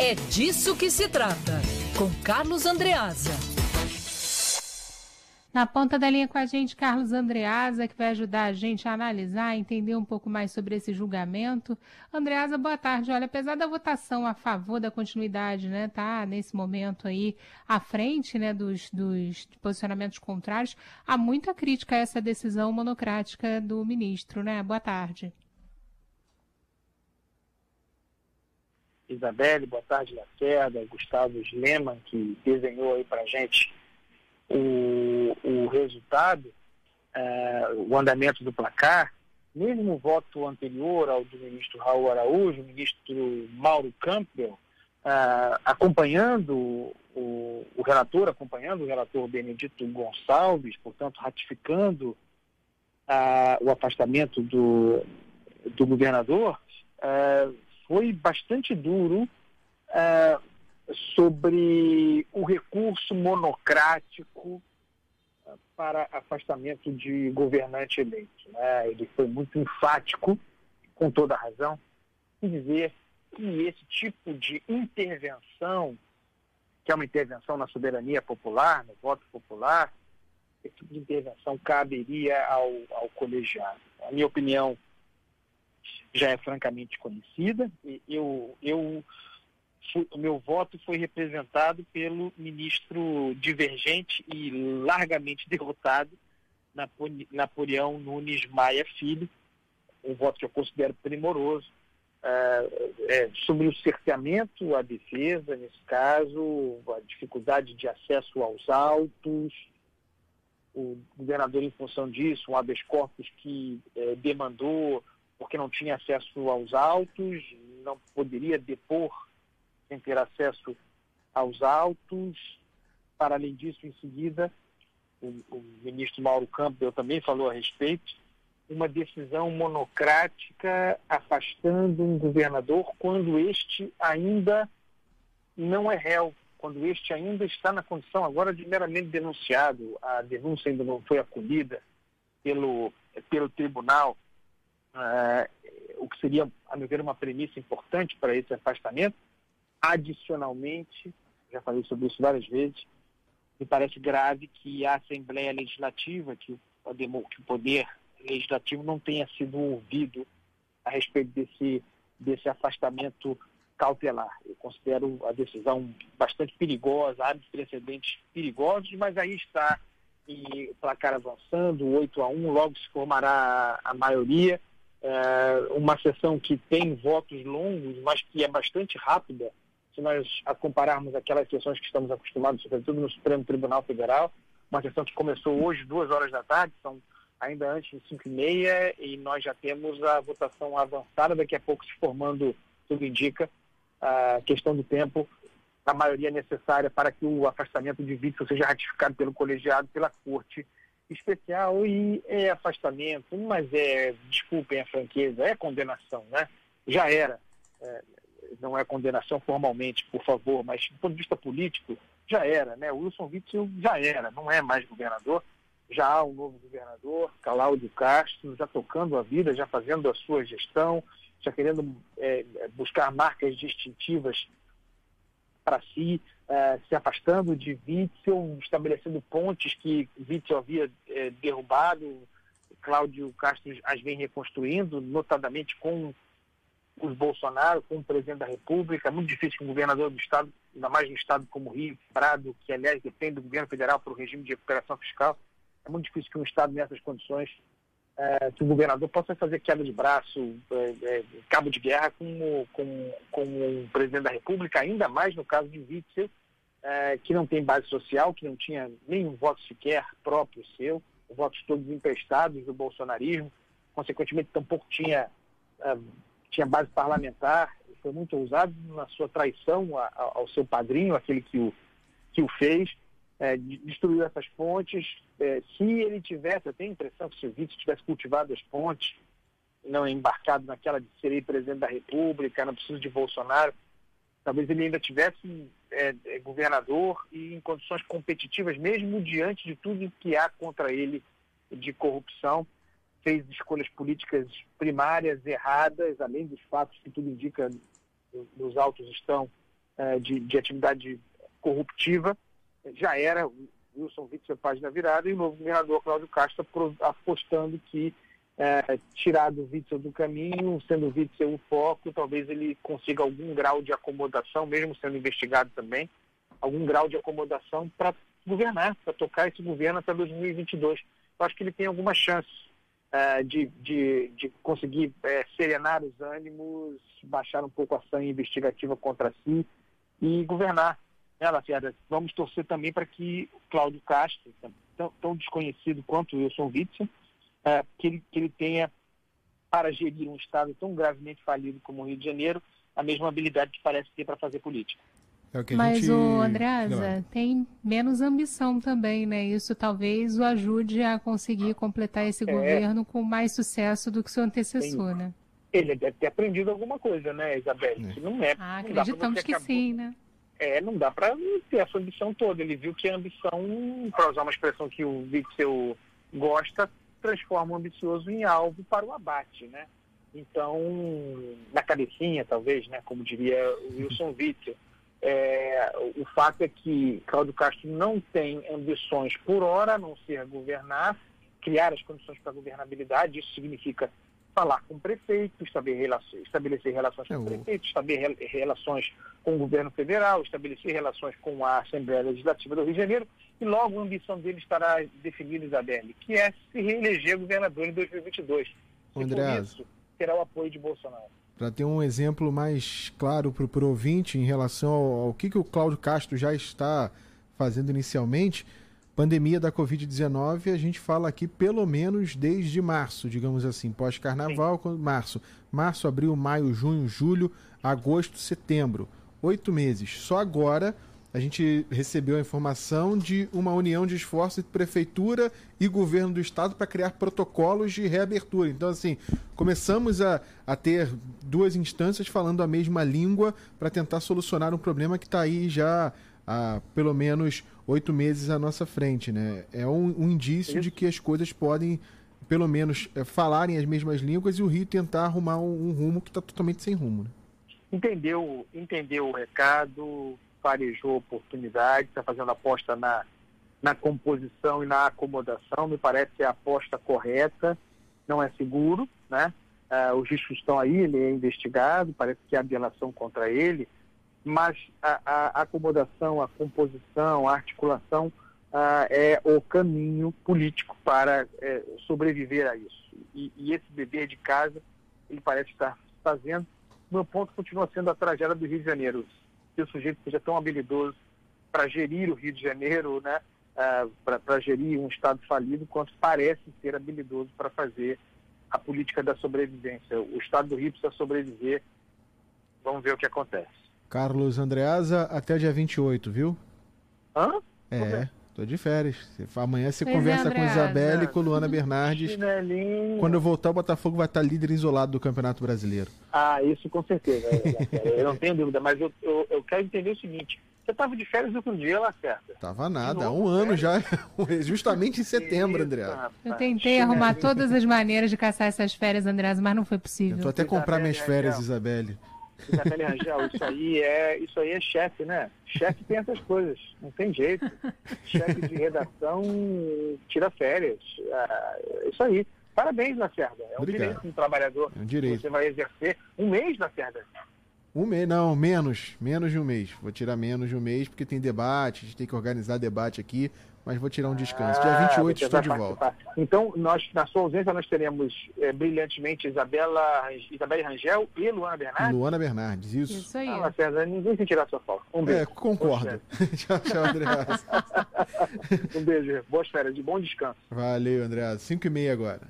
É disso que se trata, com Carlos Andreasa. Na ponta da linha com a gente, Carlos Andreasa, que vai ajudar a gente a analisar, entender um pouco mais sobre esse julgamento. Andreasa, boa tarde. Olha, apesar da votação a favor da continuidade, né, tá nesse momento aí à frente, né, dos, dos posicionamentos contrários, há muita crítica a essa decisão monocrática do ministro, né? Boa tarde. Isabelle, boa tarde, Lacerda, Gustavo Sleman, que desenhou aí para gente o, o resultado, é, o andamento do placar, mesmo o voto anterior ao do ministro Raul Araújo, o ministro Mauro Campbell, é, acompanhando o, o, relator, acompanhando o relator Benedito Gonçalves, portanto, ratificando é, o afastamento do, do governador, foi bastante duro é, sobre o recurso monocrático ah, para afastamento de governante eleito. Né? Ele foi muito enfático, com toda razão, em dizer que esse tipo de intervenção, que é uma intervenção na soberania popular, no voto popular, esse tipo de intervenção caberia ao, ao colegiado. A minha opinião já é francamente conhecida. Eu, eu o meu voto foi representado pelo ministro divergente e largamente derrotado, Napoleão Nunes Maia Filho, um voto que eu considero primoroso, é, é, sobre o cerceamento à defesa, nesse caso, a dificuldade de acesso aos autos, o governador, em função disso, um habeas corpus que é, demandou, porque não tinha acesso aos autos, não poderia depor sem ter acesso aos autos. Para além disso, em seguida, o, o ministro Mauro Campbell também falou a respeito, uma decisão monocrática afastando um governador quando este ainda não é réu, quando este ainda está na condição agora de meramente denunciado. A denúncia ainda não foi acolhida pelo, pelo tribunal, uh, o que seria, a meu ver, uma premissa importante para esse afastamento. Adicionalmente, já falei sobre isso várias vezes, me parece grave que a Assembleia Legislativa, que o, Poder Legislativo não tenha sido ouvido a respeito desse, desse afastamento cautelar. Eu considero a decisão bastante perigosa, abre precedentes perigosos, mas aí está e o placar avançando, 8 a 1, logo se formará a maioria. É, uma sessão que tem votos longos, mas que é bastante rápida, se nós a compararmos aquelas sessões que estamos acostumados, sobretudo no Supremo Tribunal Federal, uma sessão que começou hoje, duas horas da tarde, são ainda antes de cinco e meia, e nós já temos a votação avançada, daqui a pouco se formando, tudo indica, a questão do tempo, a maioria necessária para que o afastamento de Witzel seja ratificado pelo colegiado, pela Corte Especial, e é afastamento, mas é, desculpem a franqueza, é condenação, né? Já era. É, não é condenação formalmente, por favor, mas do ponto de vista político, já era, né? O Wilson Witzel já era, não é mais governador, já há um novo governador, Cláudio Castro, já tocando a vida, já fazendo a sua gestão, já querendo é, buscar marcas distintivas para si, é, se afastando de Witzel, estabelecendo pontes que Witzel havia é, derrubado, Cláudio Castro as vem reconstruindo, notadamente com os Bolsonaro como presidente da República. É muito difícil que um governador do Estado, ainda mais no Estado como Rio, Prado, que aliás depende do governo federal para o regime de recuperação fiscal, é muito difícil que um Estado nessas condições, é, que o governador possa fazer queda de braço, é, é, cabo de guerra com, com, com o presidente da República, ainda mais no caso de Witzel, é, que não tem base social, que não tinha nenhum voto sequer próprio seu, votos todos emprestados do bolsonarismo, consequentemente tampouco tinha é, tinha base parlamentar, foi muito ousado na sua traição ao seu padrinho, aquele que o, que o fez, é, destruiu essas pontes. É, se ele tivesse, eu tenho a impressão que se o Vítor tivesse cultivado as pontes, não embarcado naquela de ser presidente da República, não preciso de Bolsonaro, talvez ele ainda tivesse é, é, governador e em condições competitivas, mesmo diante de tudo que há contra ele de corrupção fez escolhas políticas primárias erradas, além dos fatos que tudo indica nos autos estão uh, de, de, atividade corruptiva. Já era Wilson Witzel página virada e o novo governador Cláudio Castro apostando que uh, tirar do Witzel do caminho, sendo o Witzel o foco, talvez ele consiga algum grau de acomodação, mesmo sendo investigado também, algum grau de acomodação para governar, para tocar esse governo até 2022. Eu acho que ele tem alguma chance uh, de, de, de, conseguir uh, serenar os ânimos, baixar um pouco a sangue investigativa contra si e governar. Né, Lacerda? Vamos torcer também para que Cláudio Castro, tão, tão desconhecido quanto Wilson Witzel, uh, que, ele, que ele tenha, para gerir um Estado tão gravemente falido como o Rio de Janeiro, a mesma habilidade que parece ter para fazer política. É Mas gente... o Andreasa tem menos ambição também, né? Isso talvez o ajude a conseguir completar esse é. governo com mais sucesso do que seu antecessor, né? Ele deve ter aprendido alguma coisa, né, Isabelle? É. Não é. Ah, acreditamos que acabou... sim, né? É, não dá para ter essa ambição toda. Ele viu que a ambição, para usar uma expressão que o Witzel gosta, transforma o ambicioso em alvo para o abate, né? Então, na cabecinha, talvez, né, como diria o Wilson Witzel, é, o fato é que Cláudio Castro não tem ambições por hora, a não ser governar, criar as condições para a governabilidade. Isso significa falar com o prefeito, estabelecer relações, com o prefeito, estabelecer relações com o governo federal, estabelecer relações com a Assembleia Legislativa do Rio de Janeiro. E logo a ambição dele estará definida, Isabelle, que é se reeleger governador em 2022. André, terá o apoio de Bolsonaro para ter um exemplo mais claro para o ouvinte em relação ao, ao, que, que o Cláudio Castro já está fazendo inicialmente, pandemia da Covid-19, a gente fala aqui pelo menos desde março, digamos assim, pós-carnaval, março. Março, abril, maio, junho, julho, agosto, setembro. Oito meses. Só agora a gente recebeu a informação de uma união de esforços entre prefeitura e governo do estado para criar protocolos de reabertura. Então, assim, começamos a, a ter duas instâncias falando a mesma língua para tentar solucionar um problema que está aí já há pelo menos oito meses à nossa frente. Né? É um, um indício de que as coisas podem, pelo menos, é, falarem as mesmas línguas e o Rio tentar arrumar um, um rumo que está totalmente sem rumo. Né? Entendeu, entendeu o recado, farejou oportunidade, está fazendo aposta na, na composição e na acomodação, me parece que é a aposta correta, não é seguro, né? Uh, os riscos estão aí, ele é investigado, parece que há delação contra ele, mas a, a acomodação, a composição, a articulação uh, é o caminho político para uh, sobreviver a isso. E, e, esse dever de casa, ele parece estar fazendo. Meu ponto continua sendo a tragédia do Rio de Janeiro que o sujeito seja tão habilidoso para gerir o Rio de Janeiro, né, uh, para gerir um Estado falido, quanto parece ser habilidoso para fazer a política da sobrevivência. O Estado do Rio precisa sobreviver. Vamos ver o que acontece. Carlos Andreasa, até dia 28, viu? Hã? É. Tô de férias. Amanhã você pois é, conversa é, com Isabelle e com Luana Bernardes. Quando eu voltar, o Botafogo vai estar líder isolado do Campeonato Brasileiro. Ah, isso com certeza. eu não tenho dúvida, mas eu, eu, eu quero entender o seguinte. Você estava de férias outro dia, Lacerda? Tava nada, há um ano já, justamente em setembro, André. Eu tentei arrumar todas as maneiras de caçar essas férias, André, mas não foi possível. Eu tô até comprar minhas férias, Isabelle. Rangel, isso aí é, isso aí é chefe, né? Chefe tem essas coisas, não tem jeito. chefe de redação tira férias. É, isso aí. Parabéns, Lacerda. É um Obrigado. direito de um trabalhador é um direito. você vai exercer. Um mês, Lacerda? Um mês, não, menos. Menos de um mês. Vou tirar menos de um mês, porque tem debate, a gente tem que organizar debate aqui mas vou tirar um descanso. Dia 28 ah, estou de volta. Então, nós, na sua ausência, nós teremos é, brilhantemente Isabela, Isabela Rangel e Luana Bernardes. Luana Bernardes, isso. Isso aí. Ah, César, ninguém sentirá sua falta. Um beijo. É, concordo. tchau, tchau, André. um beijo. Boas férias, de bom descanso. Valeu, André. 5 e meia agora.